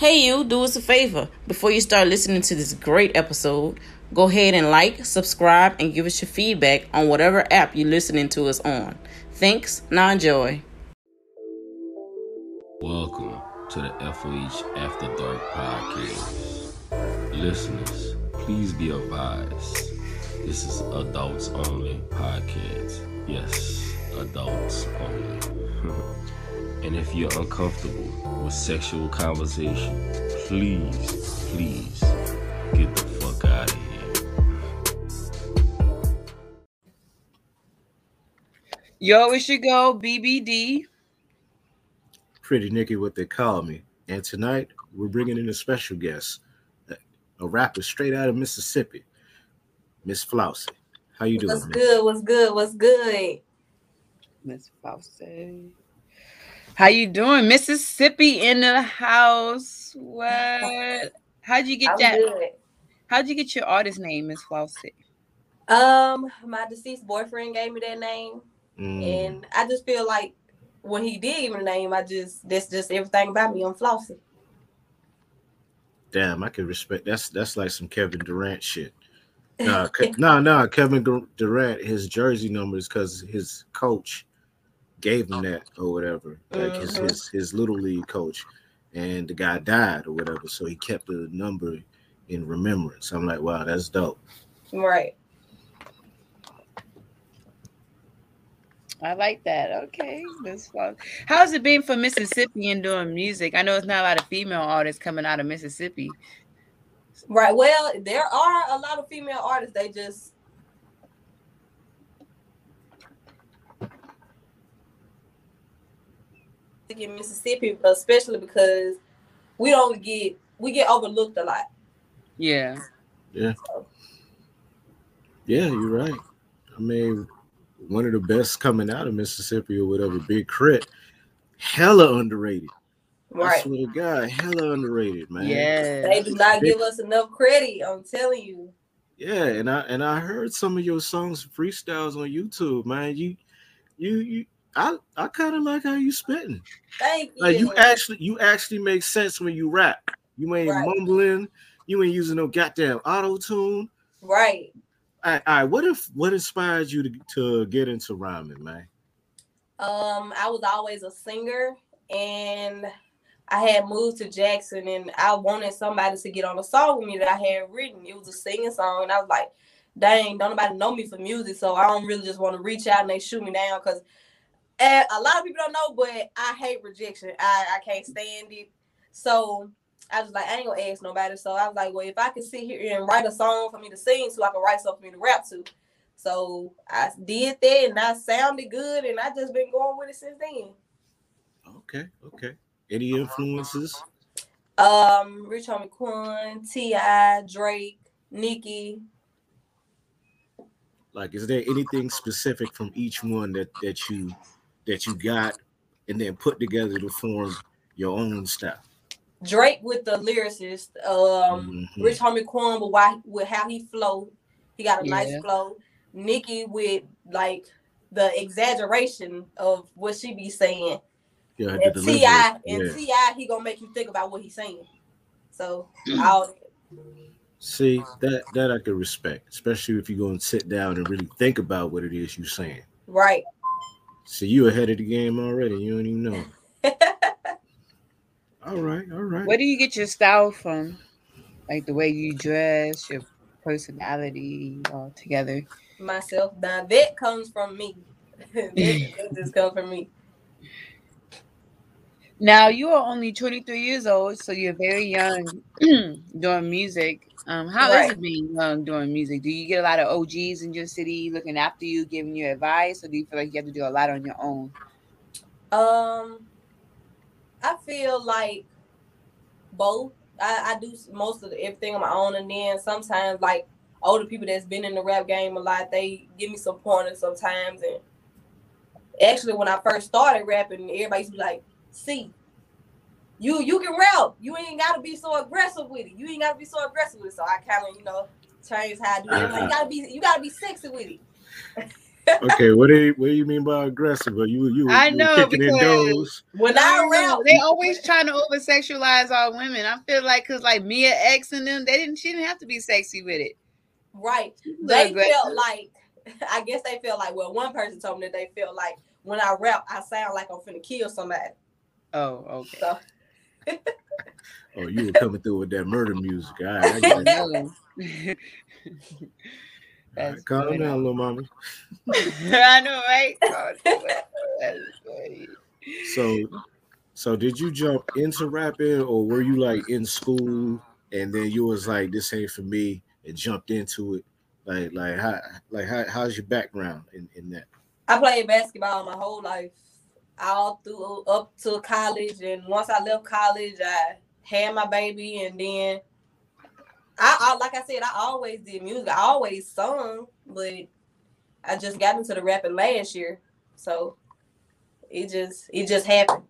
Hey, you, do us a favor. Before you start listening to this great episode, go ahead and like, subscribe, and give us your feedback on whatever app you're listening to us on. Thanks. Now enjoy. Welcome to the FOH After Dark podcast. Listeners, please be advised this is adults only podcast. Yes, adults only. and if you're uncomfortable with sexual conversation, please, please get the fuck out of here. Yo, it should go BBD. Pretty Nikki, what they call me. And tonight we're bringing in a special guest, a rapper straight out of Mississippi, Miss Flawcee. How you doing? What's good? What's good? What's good? Miss Flawcee. How you doing? Mississippi in the house. What? How'd you get I'm that? good. How'd you get your artist name, Miss Flawcee? Um, my deceased boyfriend gave me that name, Mm, and I just feel like when he did give me the name, I just that's just everything about me. I'm flossy. damn, I can respect. That's that's like some Kevin Durant shit. No, Ke- no, no. Kevin Durant, his jersey numbers because his coach gave him that or whatever, like his Mhm. his his little league coach, and the guy died or whatever, so he kept the number in remembrance. I'm like, wow, that's dope. right. I like that. Okay, Miss Flawcee. How's it been for Mississippi and doing music? I know it's not a lot of female artists coming out of Mississippi. Right. Well, there are a lot of female artists. They just in Mississippi, especially because we don't get we get overlooked a lot. Yeah. Yeah, yeah you're right. I mean, one of the best coming out of Mississippi or whatever, Big K.R.I.T., hella underrated. I Right. swear to God, hella underrated, man. Yeah. They do not give us enough credit. I'm telling you. Yeah, and I and I heard some of your songs freestyles on YouTube, man. You you you I I kind of like how you spitting. Thank you. Like you actually you actually make sense when you rap. You ain't Right. mumbling, you ain't using no goddamn auto tune. right. All right, all right, what if what inspired you to, to get into rhyming, man? Um, I was always a singer and I had moved to Jackson and I wanted somebody to get on a song with me that I had written. It was a singing song, and I was like, dang, don't nobody know me for music, so I don't really just want to reach out and they shoot me down because a lot of people don't know, but I hate rejection. I, I can't stand it. So I was like, I ain't gonna ask nobody. So I was like, well, if I could sit here and write a song for me to sing, so I can write something for me to rap to. So I did that and I sounded good and I just been going with it since then. Okay, okay. Any influences? Um, Rich Homie Quan, T.I., Drake, Nicki. Like, is there anything specific from each one that that you that you got and then put together to form your own style? Drake with the lyricist. Um, Mhm. Rich Homie Quan with why with how he flow. He got a Yeah. nice flow. Nicki with like the exaggeration of what she be saying. Yeah, the And delivery. T.I. and Yeah. T.I. he gonna make you think about what he's saying. So I'll See that that I could respect, especially if you're going to sit down and really think about what it is you're saying. right. So you ahead of the game already. You don't even know. All right, all right. Where do you get your style from? Like the way you dress, your personality all together. Myself. Now that comes from me. that, that just comes from me. Now you are only 23 years old, so you're very young doing music. Um, how is Right. it being young doing music? Do you get a lot of OGs in your city looking after you, giving you advice, or do you feel like you have to do a lot on your own? Um, I feel like both. I, I do most of the, everything on my own, and then sometimes like older people that's been in the rap game a lot, they give me some pointers sometimes. And actually, when I first started rapping, everybody used to be like, "See, you you can rap. You ain't got to be so aggressive with it. You ain't got to be so aggressive with it." So I kind of you know changed how I do it. Like, you uh-huh. gotta be you gotta be sexy with it. Okay, what do you what do you mean by aggressive? Are you you, I you know, kicking in because- When I I don't know. rap, They always trying to over sexualize all women. I feel like because like Mia X and them, they didn't. She didn't have to be sexy with it. right, they aggressive. felt like I guess they felt like well, one person told me that they felt like when I rap, I sound like I'm finna kill somebody. Oh, okay. So Oh, you were coming through with that murder music. All right, I got you. No. All right, calm down, little mommy. I know, right? So, so did you jump into rapping, or were you like in school and then you was like, "This ain't for me," and jumped into it? Like, like how, like how, how's your background in, in that? I played basketball my whole life, all through up to college, and once I left college, I had my baby, and then I, I like I said, I always did music. I always sung, but I just got into the rapping last year, so it just it just happened.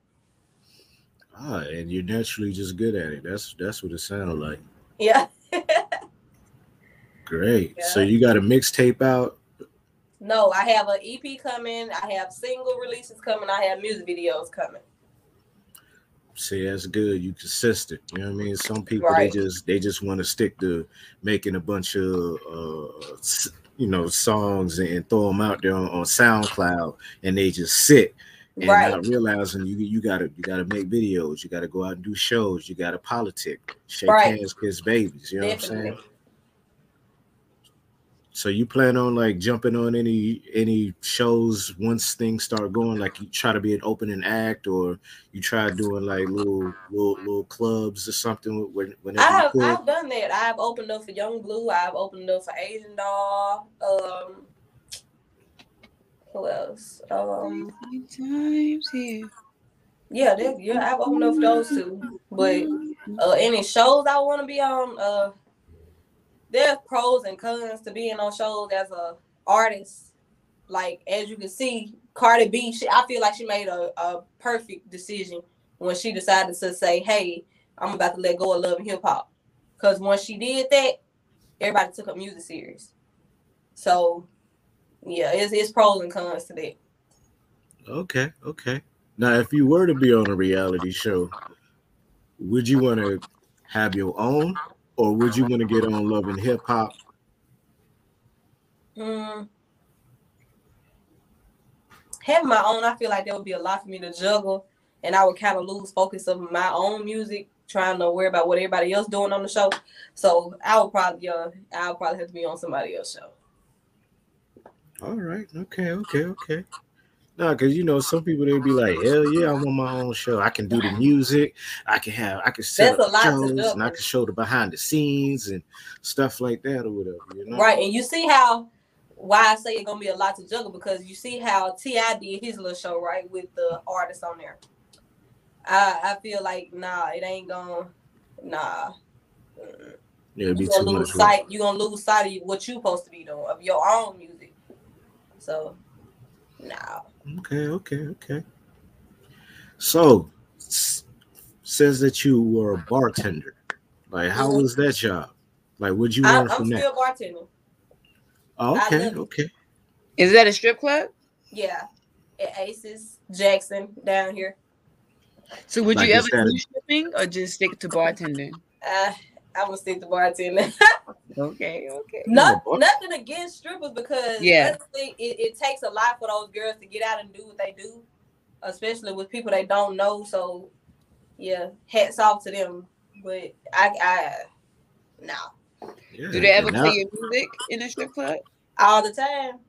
Ah, and you're naturally just good at it. That's that's what it sounded like. Yeah. Great. So you got a mixtape out. No, I have an EP coming. I have single releases coming. I have music videos coming. See, that's good. You consistent. You know what I mean? Some people Right. they just they just want to stick to making a bunch of uh you know songs and, throw them out there on, on SoundCloud and they just sit and right. not realizing you you gotta you gotta make videos, you gotta go out and do shows, you gotta politic, shake Right. hands, kiss babies. You know what I'm saying? So you plan on like jumping on any any shows once things start going? Like you try to be an opening act, or you try doing like little little little clubs or something when whenever I have. I've done that. I've opened up for Yung Bleu. I've opened up for Asian Doll. Um, who else? Um, Times here. yeah, yeah, I've opened up for those two. But uh, any shows I want to be on, uh, there's pros and cons to being on shows as a artist. Like as you can see, Cardi B, she, I feel like she made a, a perfect decision when she decided to say, "Hey, I'm about to let go of love and hip hop." Because once she did that, everybody took her music serious. So, yeah, it's, it's pros and cons to that. Okay, okay. Now, if you were to be on a reality show, would you want to have your own, or would you want to get on Love and Hip Hop? Mm. Having my own, I feel like there would be a lot for me to juggle, and I would kind of lose focus of my own music, trying to worry about what everybody else doing on the show. So I would probably, uh, I would probably have to be on somebody else's show. All right, okay, okay, okay. No, because you know some people they'd be like, "Hell yeah, I want my own show. I can do the music. I can have, I can set That's up a lot to shows, and I can show the behind the scenes and stuff like that or whatever." You know, Right, and you see how why I say it's gonna be a lot to juggle because you see how T.I. did his little show right with the artists on there. I I feel like nah, it ain't gonna nah. Yeah, it'd be you too gonna much. lose work. sight. You gonna lose sight of what you're supposed to be doing of your own music. So, no. Okay, okay, okay. So, says that you were a bartender. Like, how was that job? Like, what'd you I, learn I'm from that? still bartending. Oh, okay, okay. Is that a strip club? Yeah, at Aces Jackson down here. So would Like, you ever do a- stripping or just stick to bartending? Uh, I'm gonna stick to bartending. Okay, okay. Not, bar- nothing against strippers because Yeah. honestly, it, it takes a lot for those girls to get out and do what they do, especially with people they don't know. So, yeah, hats off to them. But I, I, no, Yeah, Do they ever play your music in a strip club? all the time.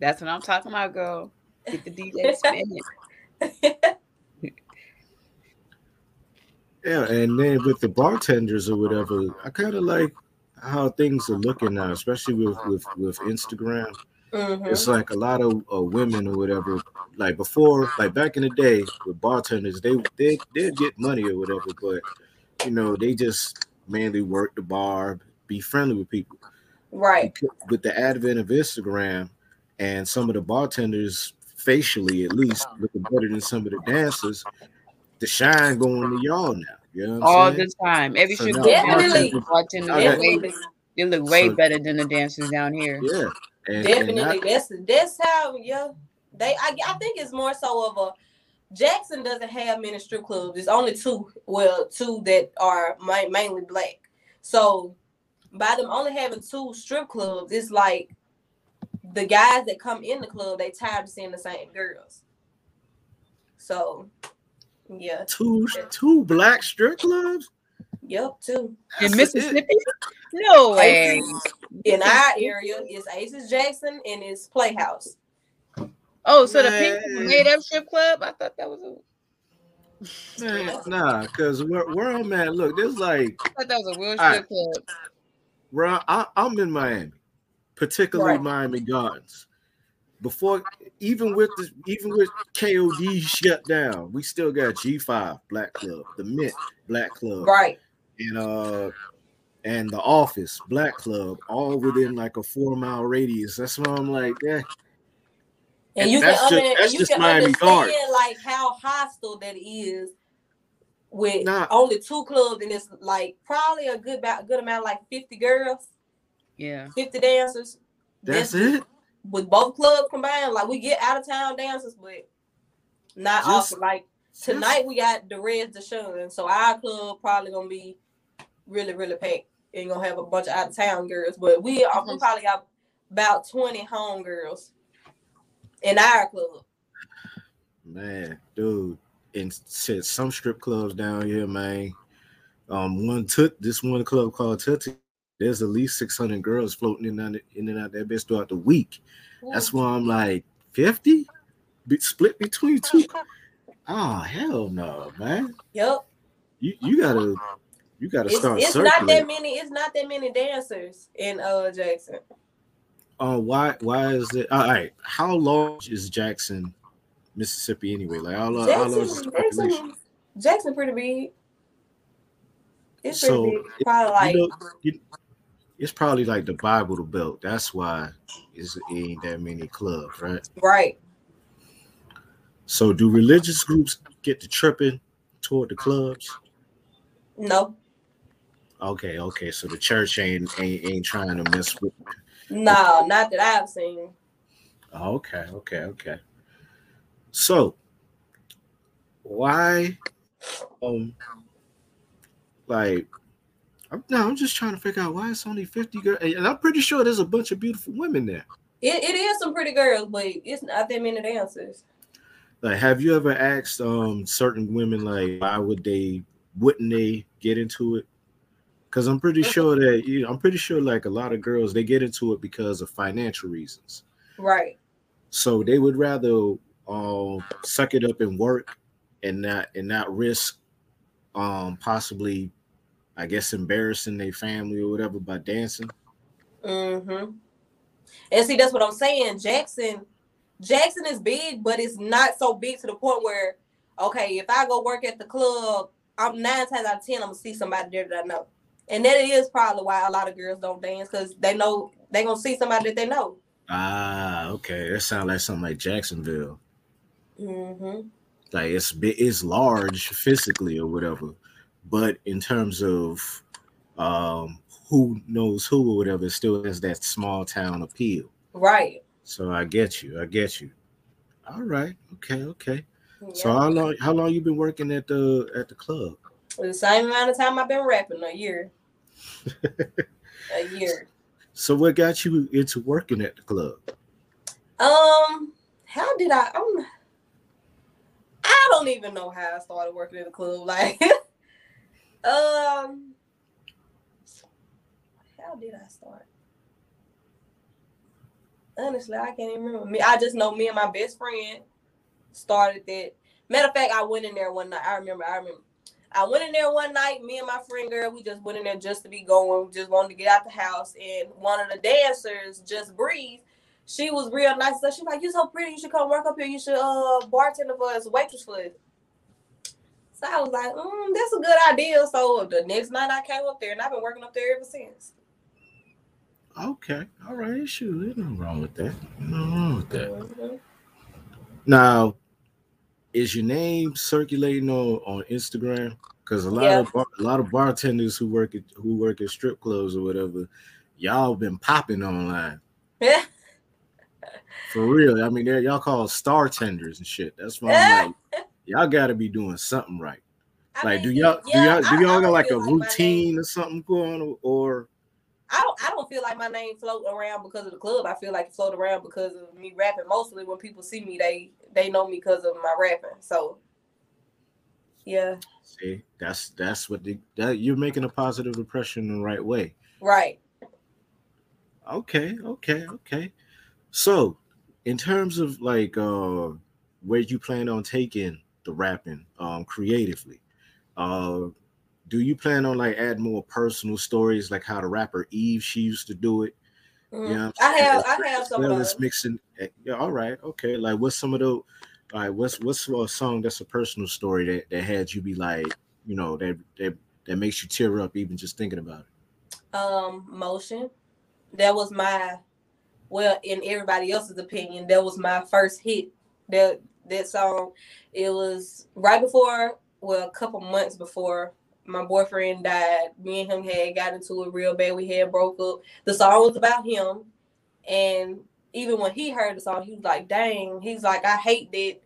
That's what I'm talking about, girl. Get the DJ spinning. Yeah, and then with the bartenders or whatever, I kind of like how things are looking now, especially with with with Instagram. Mhm. It's like a lot of uh, women or whatever. Like before, like back in the day with bartenders, they they they get money or whatever, but you know they just mainly work the bar, be friendly with people. Right. With the advent of Instagram and some of the bartenders, facially at least, looking better than some of the dancers, the shine going to y'all now. You know what I'm All saying? the time. Every So strip now club Definitely. bartender, bartender Okay. look way, they look way So- better than the dancers down here. Yeah. And, and Definitely, that- that's that's how yeah. They I, I think it's more so of a Jackson doesn't have many strip clubs. It's only two, well, two that are ma- mainly black. So by them only having two strip clubs, it's like the guys that come in the club they tired of seeing the same girls. So yeah, two two black strip clubs. yep, two. In That's it. Mississippi? No way. In our area, it's Aces Jackson and it's Playhouse. Oh, so the pink Man. made up strip club? I thought that was a Man, nah, because where, where I'm at, look, there's like I thought that was a real All strip club. where I, I, I'm in Miami, particularly Right. Miami Gardens. Before, even with the even with KOD shut down, we still got G5 Black Club, the Mint Black Club, Right. and uh, and the Office Black Club, all within like a four mile radius. That's why I'm like, yeah, And And you that's can, just- under, that's you just can Miami understand Gardens. like how hostile that is with Nah. only two clubs and it's like probably a good about good amount like 50 girls, Yeah. 50 dancers. that's That's it. With both clubs combined, like we get out of town dancers, but not Just- often. Like tonight we got the Reds Deshaun, so our club probably gonna be really, really packed. Ain't gonna have a bunch of out of town girls, but we are we probably got about 20 home girls in our club. Man, dude, and said some strip clubs down here, man. Um, one took this one club called Tootsie. There's at least 600 girls floating in and out, in and out that bitch throughout the week. That's why I'm like 50, Be, split between two. Oh hell no, man! Yep. You you gotta you gotta It's, start it's not that many. It's not that many dancers in uh Jackson. Uh, why why is it? All right, how large is Jackson, Mississippi anyway? Like how, lo- how large is the Jackson, population? Jackson, Jackson, pretty big. It's So, pretty big. Probably like you know, you- it's probably like the Bible Belt. That's why it's, it ain't that many clubs, right? right. So, do religious groups get to tripping toward the clubs? No, Okay, okay. So the church ain't ain't, ain't trying to mess with. no, not that I've seen. Okay, okay, okay. So, why, um, like, I'm, no, I'm just trying to figure out why it's only 50 girls, and I'm pretty sure there's a bunch of beautiful women there. It, it is some pretty girls, but it's not that many dancers. Like, have you ever asked um certain women like why would they wouldn't they get into it? Because I'm pretty sure that you know, I'm pretty sure like a lot of girls they get into it because of financial reasons. Right. So they would rather um suck it up and work and not and not risk um possibly I guess embarrassing their family or whatever by dancing. Mm-hmm. And see, that's what I'm saying. Jackson, Jackson is big, but it's not so big to the point where, okay, if I go work at the club, I'm nine times out of ten, I'm gonna see somebody there that I know. And that is probably why a lot of girls don't dance because they know they gonna see somebody that they know. Ah, okay. That sounds like something like Jacksonville. Mm-hmm. like it's big it's large physically or whatever but in terms of um who knows who or whatever it still has that small town appeal Right. so i get you i get you all right okay okay so Yeah. how long how long you been working at the at the club the same amount of time I've been rapping, a year. a year. so what got you into working at the club Um, how did I? Um, I don't even know how I started working at the club. Like, um, how did I start? Honestly, I can't even remember. Me, I just know me and my best friend started that. Matter of fact, I went in there one night. I remember. I remember. I went in there one night. Me and my friend girl, we just went in there just to be going. Just wanted to get out the house. And one of the dancers just breathed she was real nice. So she like, you so pretty. You should come work up here. You should uh bartender for us, waitress for us. So I was like, mm, that's a good idea. So the next night I came up there, and I've been working up there ever since. okay all right sure there's nothing wrong with that nothing wrong with that Mhm. Now, is your name circulating on, on Instagram? Because a lot Yeah. of bar, a lot of bartenders who work at who work at strip clubs or whatever, y'all been popping online. Yeah. For real. I mean, y'all call star tenders and shit. That's why I'm like, y'all got to be doing something right. I Like, do y'all do y'all do y'all got like a feel my name- routine or something going or I don't I don't feel like my name float around because of the club. I feel like it float around because of me rapping. Mostly when people see me, they they know me because of my rapping. So yeah, see that's that's what the, that you're making a positive impression the right way. right. Okay, okay, okay. So, in terms of like uh where you plan on taking the rapping um creatively, uh do you plan on like add more personal stories like how the rapper Eve she used to do it? Mhm. Yeah, I have I have some of well as mixing. eh, Yeah, all right, okay. Like, what's some of the, All right, what's what's a song that's a personal story that that had you be like, you know, that that that makes you tear up even just thinking about it. um motion that was my well in everybody else's opinion that was my first hit that that song. It was right before well a couple months before my boyfriend died. Me and him had got into it real bad. We had broke up. The song was about him. And even when he heard the song he was like dang. He's like i hate that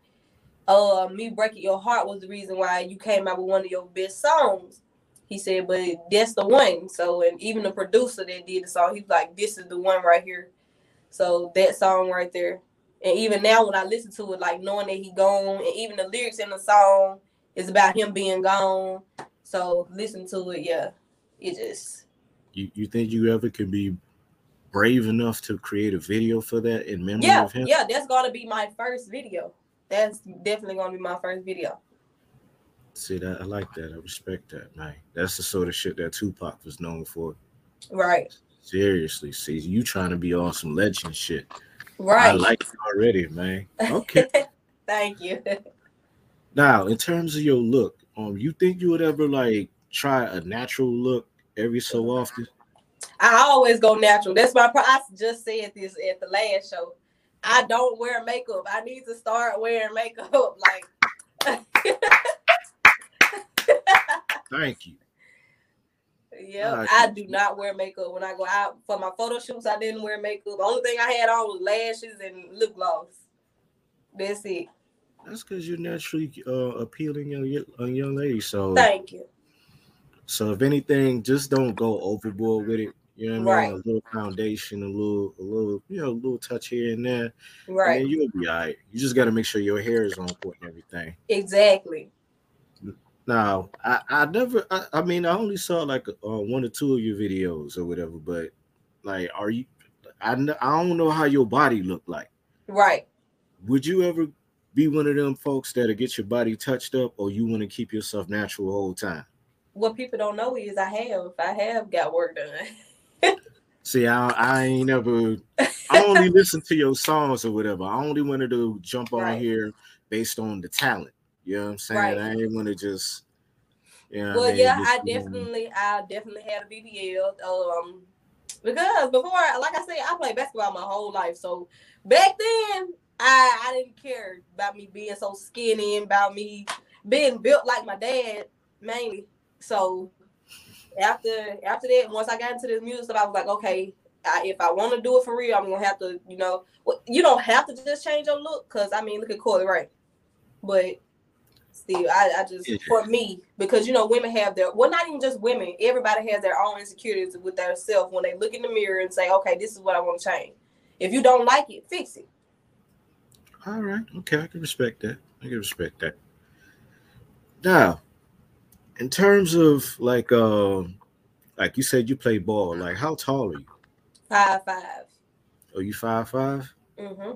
uh me breaking your heart was the reason why you came out with one of your best songs. He said, but that's the one. So, and even the producer that did the song, he was like, this is the one right here. So that song right there. And even now when I listen to it, like knowing that he gone, and even the lyrics in the song is about him being gone. So listen to it, yeah. It just You you think you ever could be brave enough to create a video for that in memory yeah, of him? yeah, that's gonna be my first video. That's definitely gonna be my first video. See that I like that. I respect that, man. That's the sort of shit that Tupac was known for. Right. Seriously, see you trying to be on some legend shit. I like it already, man. Okay. Thank you. Now, in terms of your look, um, you think you would ever like try a natural look every so often? I always go natural. That's my. Pro- I just said this at the last show. I don't wear makeup. I need to start wearing makeup. Like, Thank you. Yeah, Ah, I do not wear makeup when I go out for my photo shoots. I didn't wear makeup. The only thing I had on was lashes and lip gloss. That's it. That's because you're naturally uh, appealing young, young young lady. So, Thank you. so if anything, just don't go overboard with it. You know what I mean? Right. A little foundation, a little, a little, you know, a little touch here and there, Right. then you'll be all right. You just got to make sure your hair is on point and everything. Exactly. Now, I, I never, I, I mean, I only saw like uh, one or two of your videos or whatever, but like, are you? I, I don't know how your body looked like. Right. Would you ever be one of them folks that'll get your body touched up, or you want to keep yourself natural the whole time? What people don't know is I have. I have got work done. See, I, I ain't never. I only listen to your songs or whatever. I only wanted to jump on Right. here based on the talent. You know what I'm saying? Right. I ain't want to just. You know Well, I mean? yeah, Just, I you know, definitely, I definitely had a BBL. Um, because before, like I said, I played basketball my whole life. So back then, I I didn't care about me being so skinny and about me being built like my dad mainly. So after after that, once I got into this music stuff, I was like, okay, I, if I want to do it for real, I'm gonna have to, you know, well, you don't have to just change your look. Cause I mean, look at Coi Leray, but still, I, I just Yeah. for me because you know women have their well, not even just women. Everybody has their own insecurities with their self when they look in the mirror and say, okay, this is what I want to change. If you don't like it, fix it. All right. Okay, I can respect that. I can respect that. Now, in terms of like um like you said you play ball, like how tall are you? Five five. Are you five five? Mm-hmm.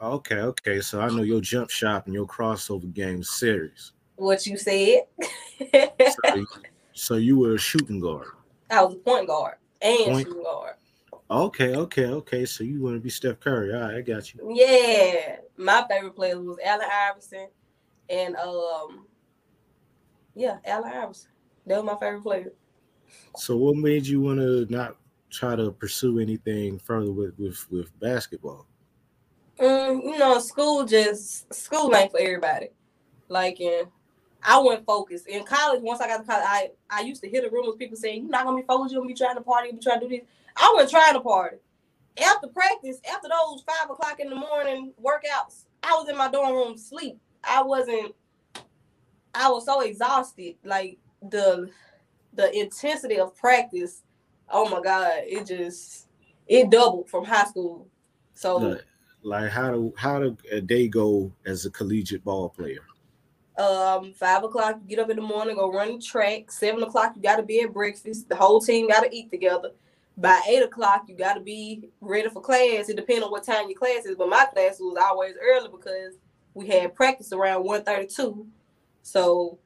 Okay, okay. So I know your jump shot and your crossover game series. What you said. So, you- so you were a shooting guard. I was a point guard and Point- shooting guard. Okay, okay, okay. So you want to be Steph Curry. All right, I got you. Yeah, my favorite player was Allen Iverson and um, yeah, Allen Iverson. They were my favorite player. So what made you want to not try to pursue anything further with with, with basketball? Mm, you know, school just school ain't for everybody. Like, and I wasn't focused in college. Once I got to college, I I used to hear the rumors people saying you're not gonna be focused. You're gonna be trying to party. You be trying to do this. I wasn't trying to party, after practice, after those five o'clock in the morning workouts, I was in my dorm room sleep. I wasn't. I was so exhausted. Like the the intensity of practice. Oh my god! It just it doubled from high school. So like how do how do a day go as a collegiate ball player? um five o'clock you get up in the morning go run the track. Seven o'clock you got to be at breakfast. The whole team got to eat together. By eight o'clock you got to be ready for class. It depends on what time your class is but my class was always early because we had practice around 1.32 so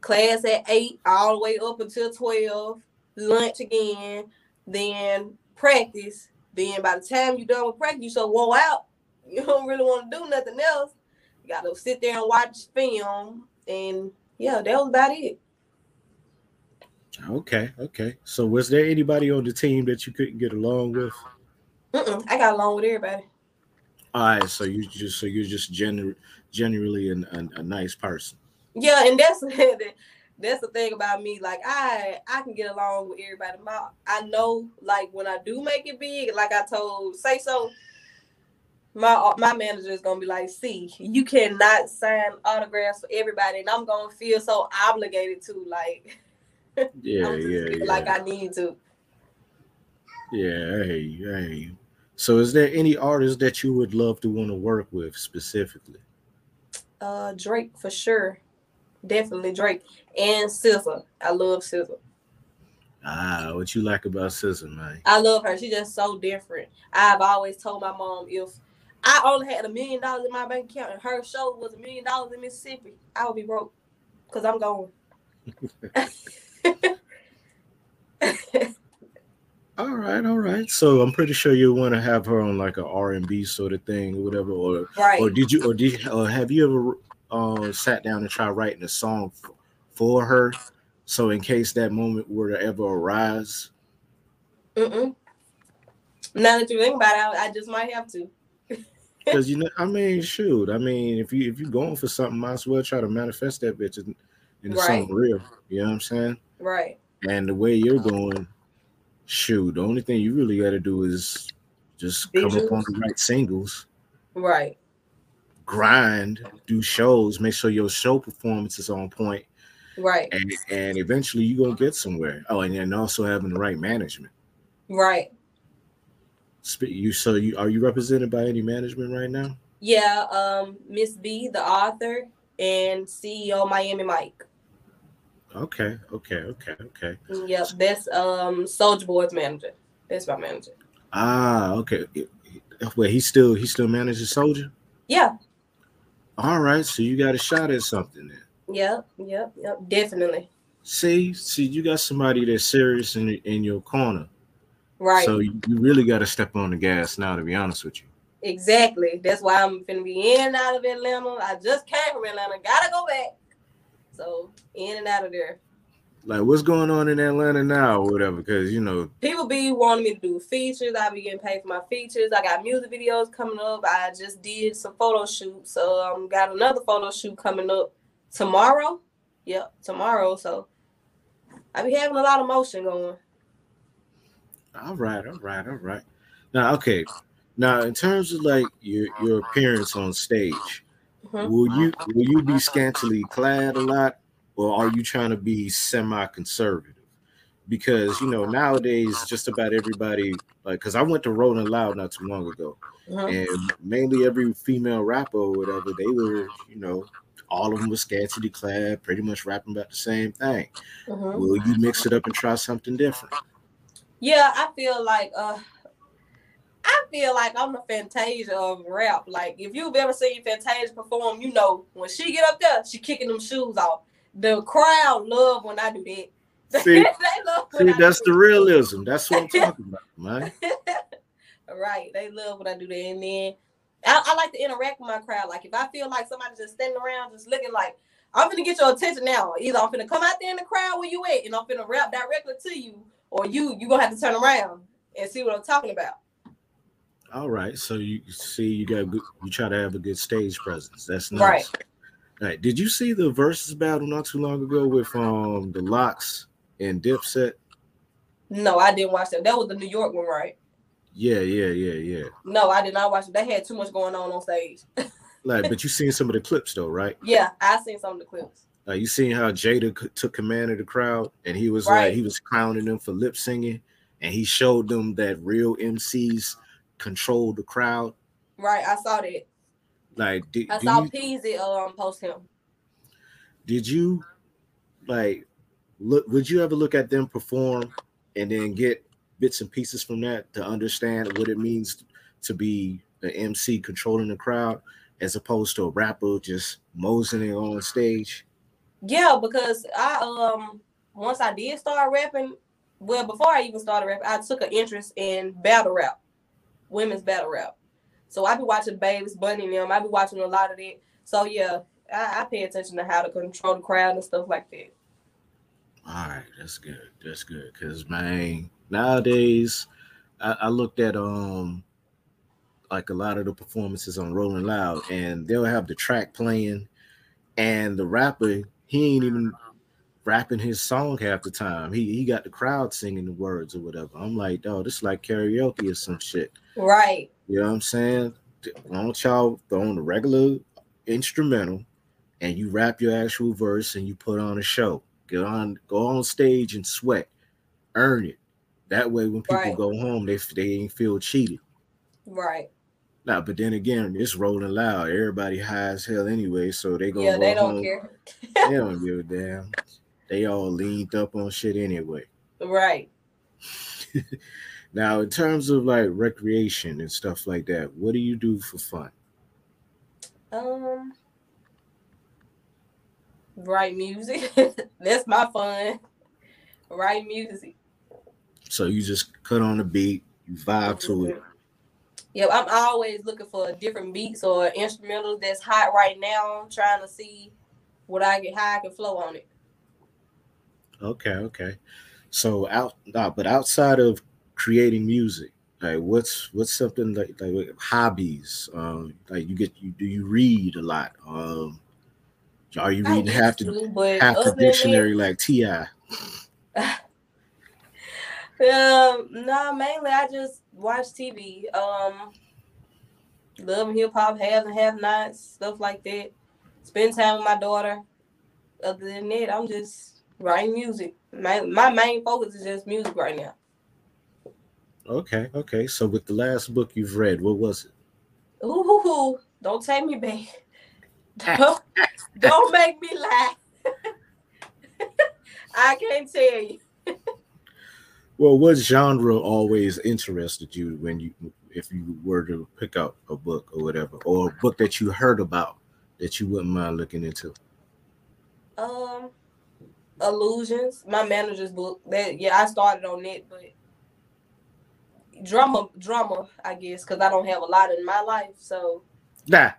class at 8 all the way up until 12 lunch again then practice. Then by the time you're done with practice you so wore out you don't really want to do nothing else you gotta sit there and watch film and yeah that was about it Okay, okay. So was there anybody on the team that you couldn't get along with? Mm-mm, i got along with everybody All right, so you just so you're just gener- generally an, an, a nice person. yeah and that's that's the thing about me like i i can get along with everybody my i know like when i do make it big like i told say so my my manager is gonna be like see you cannot sign autographs for everybody and i'm gonna feel so obligated to like Yeah, yeah, yeah. like i need to Yeah, hey, hey. So is there any artist that you would love to want to work with specifically? uh drake for sure definitely drake and SZA. i love SZA. Ah, what you like about SZA, man? I love her. She's just so different. I've always told my mom if I only had a million dollars in my bank account and her show was a million dollars in Mississippi, I would be broke because I'm going. All right, all right. So I'm pretty sure you want to have her on like a R and B sort of thing, or whatever. Or right. or did you or did or have you ever uh, sat down and tried writing a song f- for her? So in case that moment were to ever arise, Mm-mm. Now that you think about it, I, I just might have to. Because you know, I mean, shoot, I mean, if you if you're going for something, might as well try to manifest that bitch in, into Right. something real. You know what I'm saying? Right. And the way you're going, shoot, the only thing you really got to do is just come up on the right singles, Right. grind, do shows, make sure your show performance is on point, Right. and, and eventually you're gonna get somewhere. Oh, and then also having the right management. Right. You so you are you represented by any management right now? Yeah. Um, Miss B, the author, and CEO Miami Mike. Okay, okay, okay, okay. Yep. That's um Soulja Boy's manager. That's my manager. Ah, okay. Well, he still he still manages Soulja. Yeah. All right, so you got a shot at something then. Yep. Yep. Yep. Definitely. See, see, you got somebody that's serious in in your corner. Right. So you, really got to step on the gas now. To be honest with you. Exactly. That's why I'm gonna be in and out of Atlanta. I just came from Atlanta. Gotta go back. So in and out of there. Like, what's going on in Atlanta now, or whatever? Because you know, People be wanting me to do features. I be getting paid for my features. I got music videos coming up. I just did some photo shoots. So um got another photo shoot coming up tomorrow. Yep, tomorrow. So I be having a lot of motion going. All right, all right, all right. Now, okay. Now, in terms of like your your appearance on stage, Mhm. will you will you be scantily clad a lot, or are you trying to be semi-conservative? Because you know nowadays, just about everybody like because I went to Rolling Loud not too long ago, Mhm. and mainly every female rapper or whatever, they were you know all of them were scantily clad, pretty much rapping about the same thing. Mhm. Will you mix it up and try something different? Yeah, I feel like uh I feel like I'm the Fantasia of rap. Like if you've ever seen Fantasia perform, you know when she get up there, she kicking them shoes off. The crowd love when I do that. See- See, that's the realism. That's what I'm talking about, man. right. They love when I do that. And then I, I like to interact with my crowd. Like if I feel like somebody's just standing around just looking like I'm gonna get your attention now. Either I'm gonna come out there in the crowd where you at and I'm gonna rap directly to you, or you you gonna have to turn around and see what I'm talking about. All right. So you see, you got good. You try to have a good stage presence. That's nice. Right. All right. Did you see the Verzuz battle not too long ago with um the LOX and Dipset? No, I didn't watch that. That was the New York one, right? Yeah, yeah, yeah, yeah. No, I did not watch it. They had too much going on on stage. Like, but you seen some of the clips though, right? yeah, I seen some of the clips. Like you seen how Jada c- took command of the crowd, and he was Right. like he was clowning them for lip singing, and he showed them that real MCs control the crowd. Right, I saw that. Like, did, I saw you- Peasy um post him. did you like look would you ever look at them perform and then get bits and pieces from that to understand what it means to be an MC controlling the crowd as opposed to a rapper just moseying on stage? Yeah, because I um once I did start rapping, well before I even started rapping, I took an interest in battle rap, women's battle rap. So I be watching Babs Bunny and them. I be watching a lot of that. So yeah, I, I pay attention to how to control the crowd and stuff like that. All right, that's good. That's good. Cause man, nowadays I, I looked at um like a lot of the performances on Rolling Loud, and they'll have the track playing, and the rapper he ain't even rapping his song half the time. He he got the crowd singing the words or whatever. I'm like, oh, this is like karaoke or some shit. Right. You know what I'm saying? Why don't y'all throw on the regular instrumental and you rap your actual verse and you put on a show. Get on, go on stage and sweat, earn it. That way, when people Right. go home, they they ain't feel cheated. Right. Now, but then again, it's rolling loud. Everybody high as hell anyway, so they gonna Yeah, go they don't home. care. They don't give a damn. They all leaned up on shit anyway. Right. Now, in terms of like recreation and stuff like that, what do you do for fun? Um write music. That's my fun. Write music. So you just cut on the beat, you vibe to it. Yeah, I'm always looking for different beats or instrumentals that's hot right now. I'm trying to see what I can how I can flow on it. Okay, okay. So out, nah, but outside of creating music, like what's what's something like like hobbies? Um, like you get you do you read a lot? Um, are you reading half the to, half the dictionary like T.I.? that, Um, no, mainly I just watch TV. Um, love and hip hop, have and have nots, stuff like that. Spend time with my daughter. Other than that, I'm just writing music. My my main focus is just music right now. Okay, okay. So with the last book you've read, what was it? Ooh, don't take me back. Don't, don't make me laugh. I can't tell you. Well, what genre always interested you when you if you were to pick up a book or whatever, or a book that you heard about that you wouldn't mind looking into? Um, illusions. My manager's book. That yeah, I started on it, but drama, drama. I guess because I don't have a lot in my life, so Nah,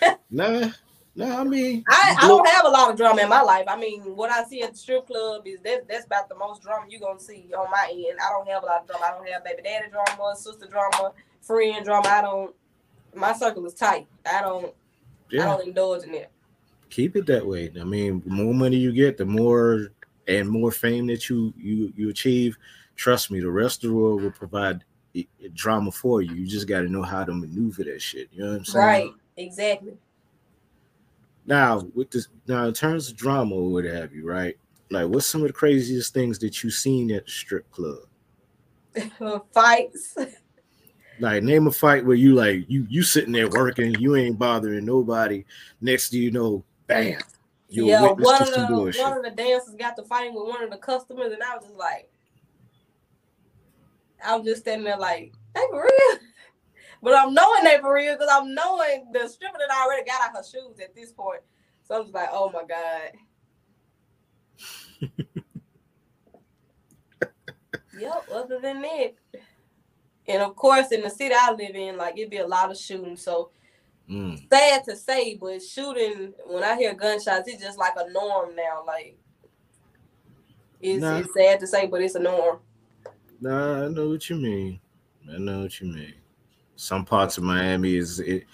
nah, nah. I mean, I, I do- don't have a lot of drama in my life. I mean, what I see at the strip club is that that's about the most drama you're gonna see on my end. I don't have a lot of drama. I don't have baby daddy drama, sister drama, friend drama. I don't. My circle is tight. I don't. I don't indulge in it. keep it that way. I mean, the more money you get, the more and more fame that you you you achieve. Trust me, the rest of the world will provide drama for you. You just got to know how to maneuver that shit. You know what I'm saying? Right. Exactly. Now, with this, now in terms of drama or what have you, right? Like, what's some of the craziest things that you've seen at the strip club? Fights. Like, name a fight where you like you you sitting there working, you ain't bothering nobody. Next, do you know, bam, you're yeah, one of the bullshit. one of the dancers got to fighting with one of the customers, and I was just like, I'm just standing there like, they for real. But I'm knowing they for real because I'm knowing the stripper that I already got out her shoes at this point. So I'm just like, oh my god. yep. Other than that, and of course, in the city I live in, like it'd be a lot of shooting. So Mm. sad to say, but shooting when I hear gunshots, it's just like a norm now. Like it's, Nah. it's sad to say, but it's a norm. Nah, I know what you mean. I know what you mean. Some parts of Miami is it.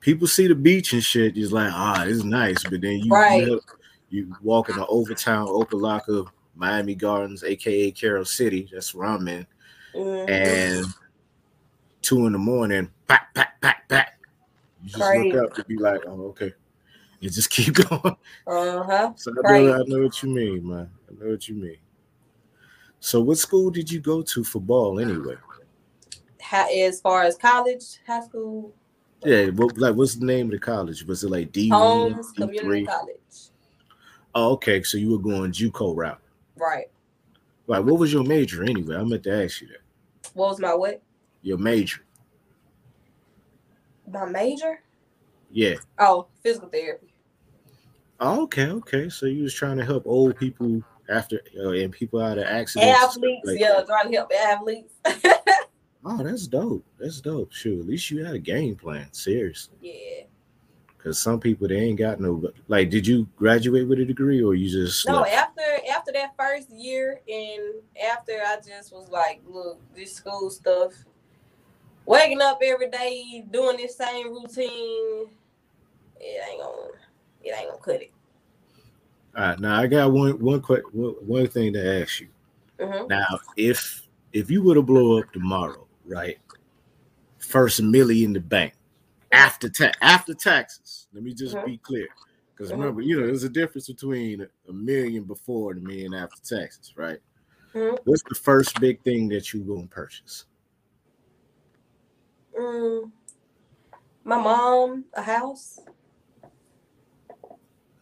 People see the beach and shit. It's like ah, it's nice, but then you Right. you, you walk in the Overtown, Opa-locka, Miami Gardens, aka Carroll City. That's where I'm in. Mhm. and two in the morning, pat, pat, pat, pat. You just Crazy. look up and be like, oh, okay. You just keep going. Uh-huh. So I know, I know what you mean, man. I know what you mean. So what school did you go to for ball anyway? As far as college, high school, Yeah, what, like what's the name of the college? Was it like D Holmes D Community three? College. Oh, okay. So you were going JUCO route. Right. Right. What was your major anyway? I meant to ask you that. What was my what? Your major. My major? Yeah. Oh, physical therapy. Oh, okay. Okay. So you was trying to help old people after uh, and people out of accidents. Athletes, like yeah, that. trying to help athletes. Oh, that's dope. That's dope. Sure. At least you had a game plan. Seriously. yeah. Because some people they ain't got no like. Did you graduate with a degree or you just No, after after that first year and after I just was like, look, this school stuff, waking up every day, doing this same routine, it ain't gonna it ain't gonna cut it. All right. Now I got one one quick one, one thing to ask you. hmm Now, if if you were to blow up tomorrow, right? First million in the bank after tax after taxes. Let me just Mhm. be clear. Because Mhm. remember, you know, there's a difference between a million before and a million after taxes, right? Mhm. What's the first big thing that you gonna purchase? Mm, my mom, a house.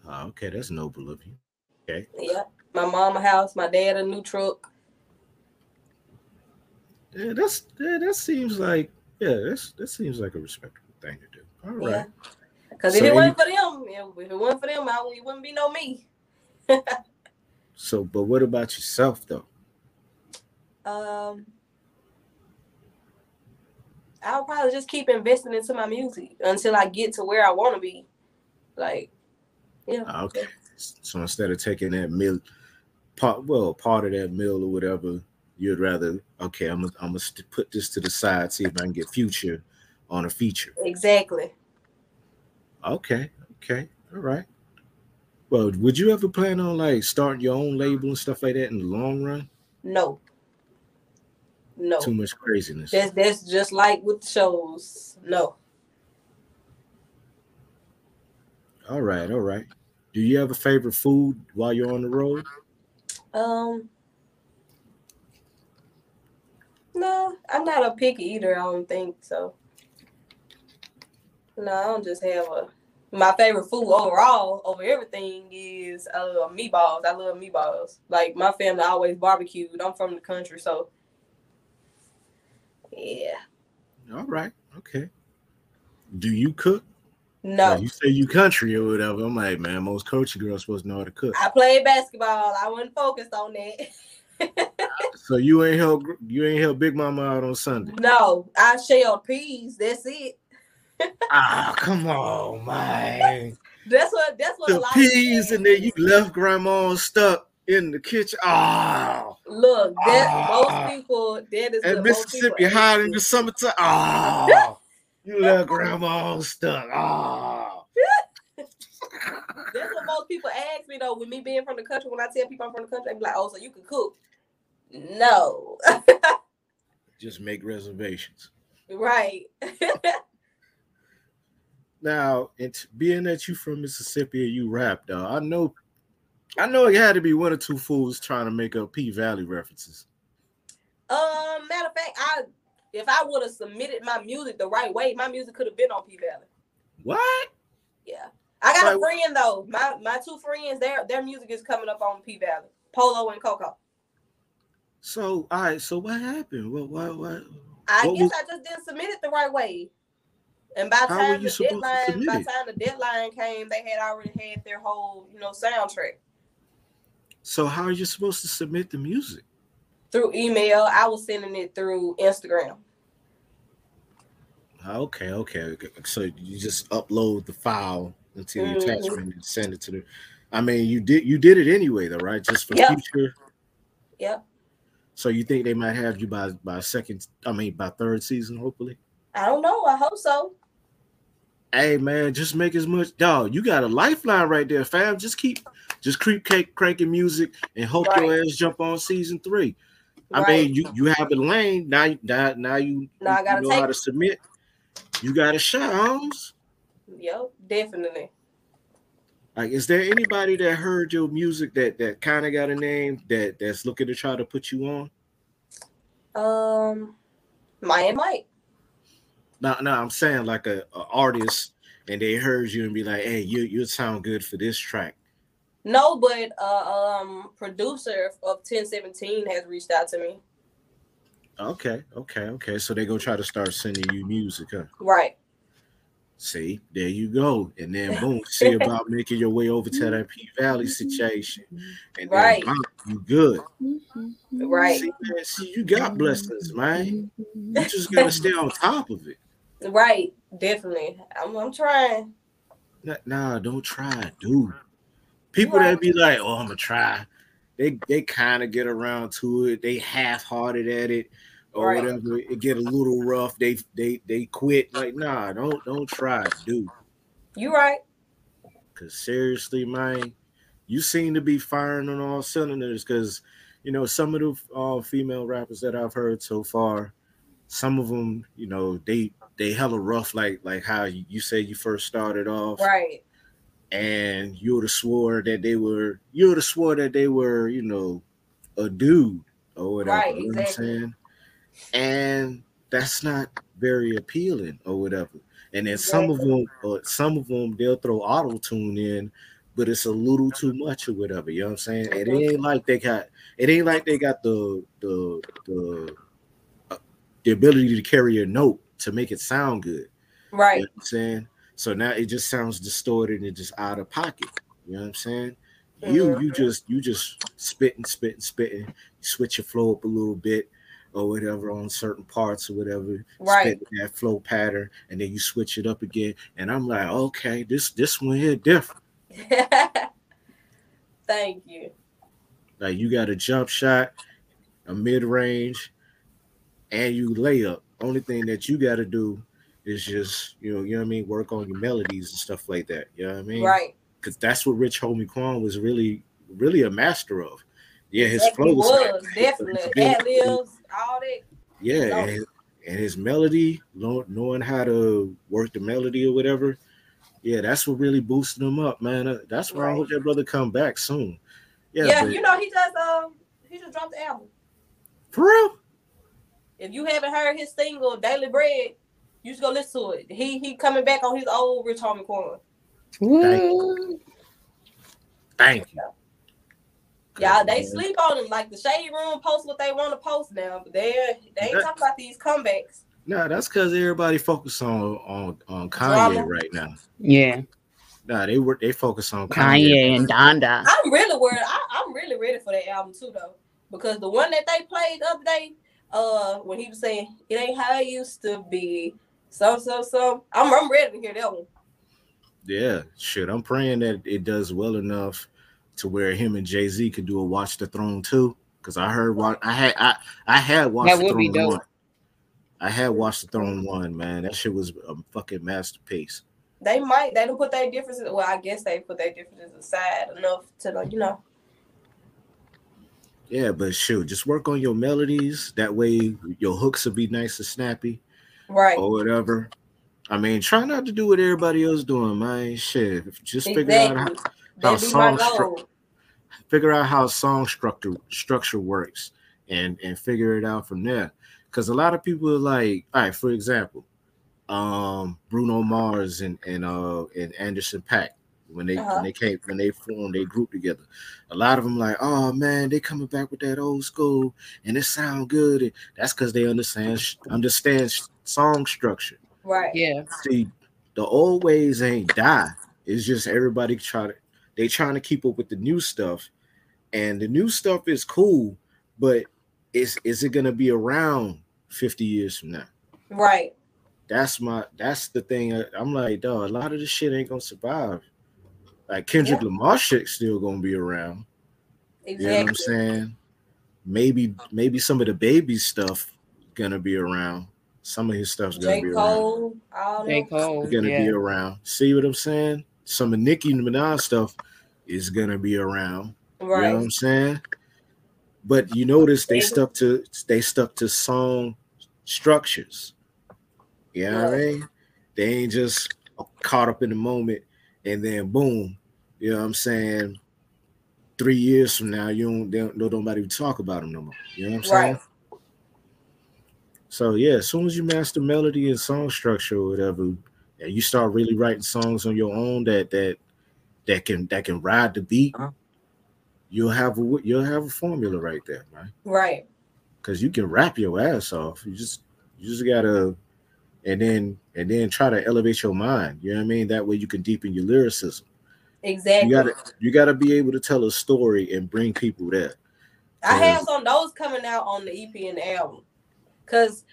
Oh, okay, that's noble of you. Okay. Yeah. My mom, a house. My dad, a new truck. Yeah, that's yeah, that seems like yeah, that's that seems like a respectable thing to do. All right. Yeah. Because if it wasn't for them, if it wasn't for them, I, it wouldn't be no me. So, but what about yourself though? Um, I'll probably just keep investing into my music until I get to where I want to be. Like, yeah. Ah, Okay. So instead of taking that meal, part well, part of that meal or whatever, you'd rather okay, I'm gonna I'm gonna st- put this to the side, see if I can get future on a feature. Exactly. Okay, okay, all right. Well, would you ever plan on like starting your own label and stuff like that in the long run? No. No. Too much craziness. That's that's just like with shows. No. All right, all right. Do you have a favorite food while you're on the road? Um. No, I'm not a picky eater. I don't think so. No, I don't just have a. My favorite food overall over everything is uh meatballs. I love meatballs. Like my family always barbecued. I'm from the country, so yeah. All right, okay. Do you cook? No, Like, you say you country or whatever. I'm like, man, most country girls supposed to know how to cook. I played basketball. I wasn't focused on that. So you ain't help you ain't help Big Mama out on Sunday. no, I shelled peas. That's it. Ah, come on, man. That's what. That's what. a The lot of peas and then you left grandma stuck in the kitchen. Ah, Look, that Ah. most people that is and Mississippi hot in the summertime. Ah, you left grandma stuck. Ah, That's what most people ask me though. With me being from the country, when I tell people I'm from the country, they be like, "Oh, so you can cook?" No, just make reservations. right? Now, it's being that you from Mississippi and you rap, though, I know, I know it had to be one or two fools trying to make up P Valley references. um, matter of fact, I if I would have submitted my music the right way, my music could have been on P Valley. What? Yeah, I got a friend though. My my two friends, their their music is coming up on P Valley. Polo and Coco. So, all right. So, what happened? What? What? What? I What guess was- I just didn't submit it the right way. And by the time the deadline, by the time the deadline came, they had already had their whole, you know, soundtrack So, how are you supposed to submit the music? through email. I was sending it through Instagram. Okay. okay. So you just upload the file into the Mhm. attachment and send it to the. I mean, you did you did it anyway, though, right? Just for Yep. future. Yep. So you think they might have you by by second? I mean, by third season, hopefully. I don't know. I hope so. Hey man, just make as much dog. You got a lifeline right there, fam. Just keep just keep crank, cranking music and hope your ass jump on season three. I Right. mean, you you have a lane now. Now, now you, Now I you know take how to it. submit. You got a shot, Holmes. Yep, definitely. Like, is there anybody that heard your music that that kind of got a name that that's looking to try to put you on? Um, Maya and Mike. No, no, I'm saying like a, a artist, and they heard you and be like, "Hey, you you sound good for this track." No, but uh, um, producer of 1017 has reached out to me. Okay, okay, okay. So they gonna try to start sending you music, huh? Right. See, there you go, and then boom, see about making your way over to that mm-hmm. P Valley situation, mm-hmm. and then Right. bam, you good. Mm-hmm. Right. See, man, see, you got blessings, man. You just gotta stay on top of it. Right. Definitely. I'm, I'm trying. Nah, nah, don't try, dude. People Right. that be like, "Oh, I'm gonna try," they they kind of get around to it. They half-hearted at it, or Right. whatever. It get a little rough. They they they quit. Like, nah, don't don't try, dude. You right. Cause seriously, man, you seem to be firing on all cylinders. Cause you know some of the uh, female rappers that I've heard so far, some of them, you know, they they hella rough. Like like how you, say you first started off, Right. and you would have swore that they were you would have swore that they were, you know, a dude or whatever. Right, you know what I'm saying? And that's not very appealing or whatever. And then some of them, uh, some of them, they'll throw auto tune in, but it's a little too much or whatever. You know what I'm saying? And it ain't like they got, it ain't like they got the the the uh, the ability to carry a note to make it sound good. Right. You know what I'm saying? So now it just sounds distorted and just out of pocket. You know what I'm saying? You Mhm. you just you just spitting, spitting, spitting. You switch your flow up a little bit or whatever on certain parts or whatever. Right. That flow pattern, and then you switch it up again. And I'm like, okay, this this one here different. Thank you. Like you got a jump shot, a mid range, and you lay up. Only thing that you got to do is just you know you know what I mean work on your melodies and stuff like that. You know what I mean? Right. because that's what Rich Homie Quan was really, really a master of. Yeah, his Exactly flow was, was definitely ad libs, all that. yeah, No. and, and his melody, knowing how to work the melody or whatever. Yeah, that's what really boosted him up, man. Uh, That's why I hope that brother come back soon. Yeah, Yeah, but you know he just um he just dropped the album. for real. If you haven't heard his single Daily Bread, you should go listen to it. He he coming back on his old Rich Homie Quan. Woo. Thank you. Y'all, they sleep on him. Like the shade room post what they want to post now, but they they ain't talking about these comebacks. Nah, that's because everybody focus on on on Kanye Drama. right now. Yeah. Nah, they were they focus on Kanye. Kanye and Donda. I'm really worried. I, I'm really ready for that album too, though, because the one that they played the other day, uh, when he was saying it ain't how it used to be, so so so, I'm I'm ready to hear that one. Yeah, shit. I'm praying that it does well enough to where him and Jay Z could do a Watch the Throne too. Because I heard what I had I I had Watch That the Throne one. I had Watch the Throne one, man. That shit was a fucking masterpiece. They might they don't put their differences. Well, I guess they put their differences aside enough to like you know. Yeah, but shoot, just work on your melodies. That way your hooks will be nice and snappy Right. or whatever. I mean, try not to do what everybody else doing, man. Shit, just figure out how, Exactly. song That be my songs stru- figure out how song structure structure works and and figure it out from there because a lot of people are like all right for example um bruno mars and and uh and Anderson .Paak when they Uh-huh. when they came when they formed a group together a lot of them like oh man they coming back with that old school and it sound good and that's because they understand understand song structure Right. Yeah. see the old ways ain't die it's just everybody try to they trying to keep up with the new stuff and the new stuff is cool but is is it gonna be around 50 years from now Right. that's my that's the thing I- i'm like dog a lot of this shit ain't gonna survive like kendrick Yeah. lamar shit still gonna be around you know what i'm saying maybe maybe some of the baby stuff gonna be around some of his stuff's gonna J. be around Cole, all J. Cole. gonna yeah. be around. See what I'm saying? Some of Nicki Minaj stuff is gonna be around. You know what I'm saying? but you notice they stuck to they stuck to song structures. You know what I mean? They ain't just caught up in the moment and then boom, you know what I'm saying? Three years from now, you don't, they don't know nobody talk about them no more. You know what I'm saying? Right. So yeah, as soon as you master melody and song structure or whatever, and you start really writing songs on your own that that that can that can ride the beat, Uh-huh. you'll have a you'll have a formula right there, man. Right. Because you can rap your ass off. You just you just gotta and then and then try to elevate your mind. You know what I mean? That way you can deepen your lyricism. Exactly. You gotta you gotta be able to tell a story and bring people there. I have some of those coming out on the EP and the album. Cause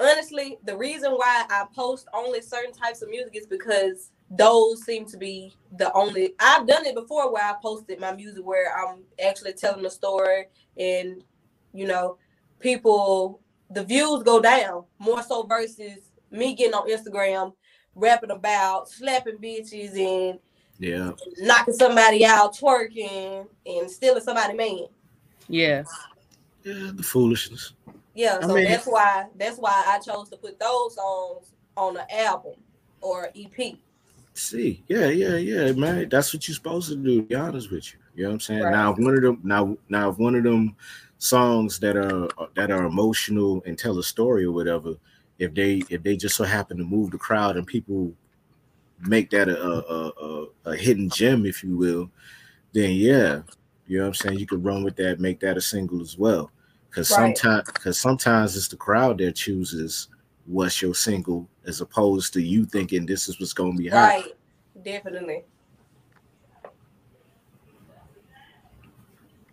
honestly, the reason why I post only certain types of music is because those seem to be the only I've done it before where I posted my music where I'm actually telling a story and you know, people the views go down more so versus me getting on Instagram rapping about slapping bitches and Yeah. knocking somebody out, twerking and stealing somebody man. Yeah. Yeah, the foolishness. Yeah, I so mean- that's why that's why I chose to put those songs on an album or EP. See, yeah, yeah, yeah, man. That's what you're supposed to do. To be honest with you, you know what I'm saying. Right. Now, one of them, now, now, if one of them songs that are that are emotional and tell a story or whatever, if they if they just so happen to move the crowd and people make that a a, a, a hidden gem, if you will, then yeah, you know what I'm saying. You could run with that, make that a single as well. Because Right. sometimes, because sometimes it's the crowd that chooses what's your single, as opposed to you thinking this is what's going to be hot. Right. Definitely.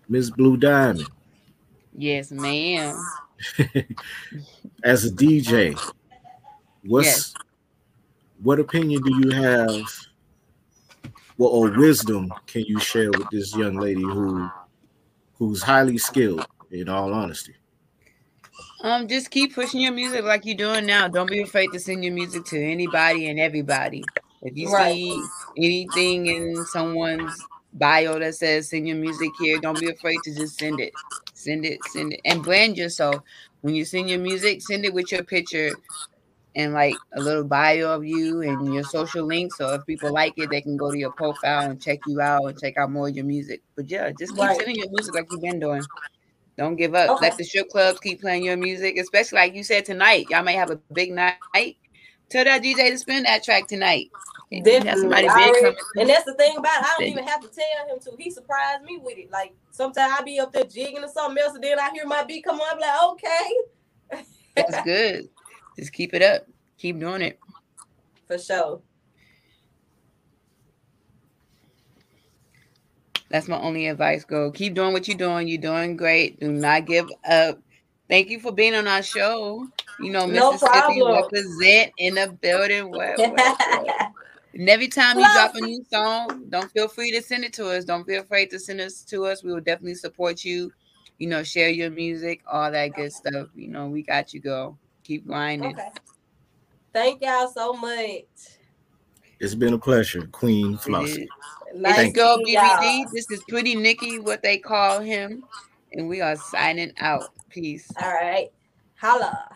Miss Blue Diamond, Yes, ma'am. as a DJ, what's Yes. what opinion do you have? What or wisdom can you share with this young lady who who's highly skilled? In all honesty, Um, just keep pushing your music like you're doing now. Don't be afraid to send your music to anybody and everybody. If you Right. see anything in someone's bio that says send your music here, don't be afraid to just send it. Send it, send it, and brand yourself. When you send your music, send it with your picture and like a little bio of you and your social links. So if people like it, they can go to your profile and check you out and check out more of your music. But yeah, just keep Right. sending your music like you've been doing. Don't give up. Okay. Let the strip clubs keep playing your music, especially like you said tonight. Y'all may have a big night. Tell that DJ to spin that track tonight. And Definitely. somebody big already- and that's the thing about it. I don't even have to tell him to. He surprised me with it. Like sometimes I be up there jigging or something else, and then I hear my beat come on. I'm like, okay, That's good. Just keep it up. Keep doing it. for sure. That's my only advice. Go keep doing what you're doing. You're doing great. Do not give up. Thank you for being on our show. You know, No Mississippi problem. represent in the building. What, what, what. And every time you drop a new song, don't feel free to send it to us. Don't be afraid to send us to us. We will definitely support you. You know, share your music, all that good stuff. You know, we got you, girl. Keep grinding. okay. Thank y'all so much. it's been a pleasure, Queen It Flawcee. Is. Nice Let's go, meeting y'all. BBD. This is Pretty Nikki, what they call him. And we are signing out. Peace. All right. Holla.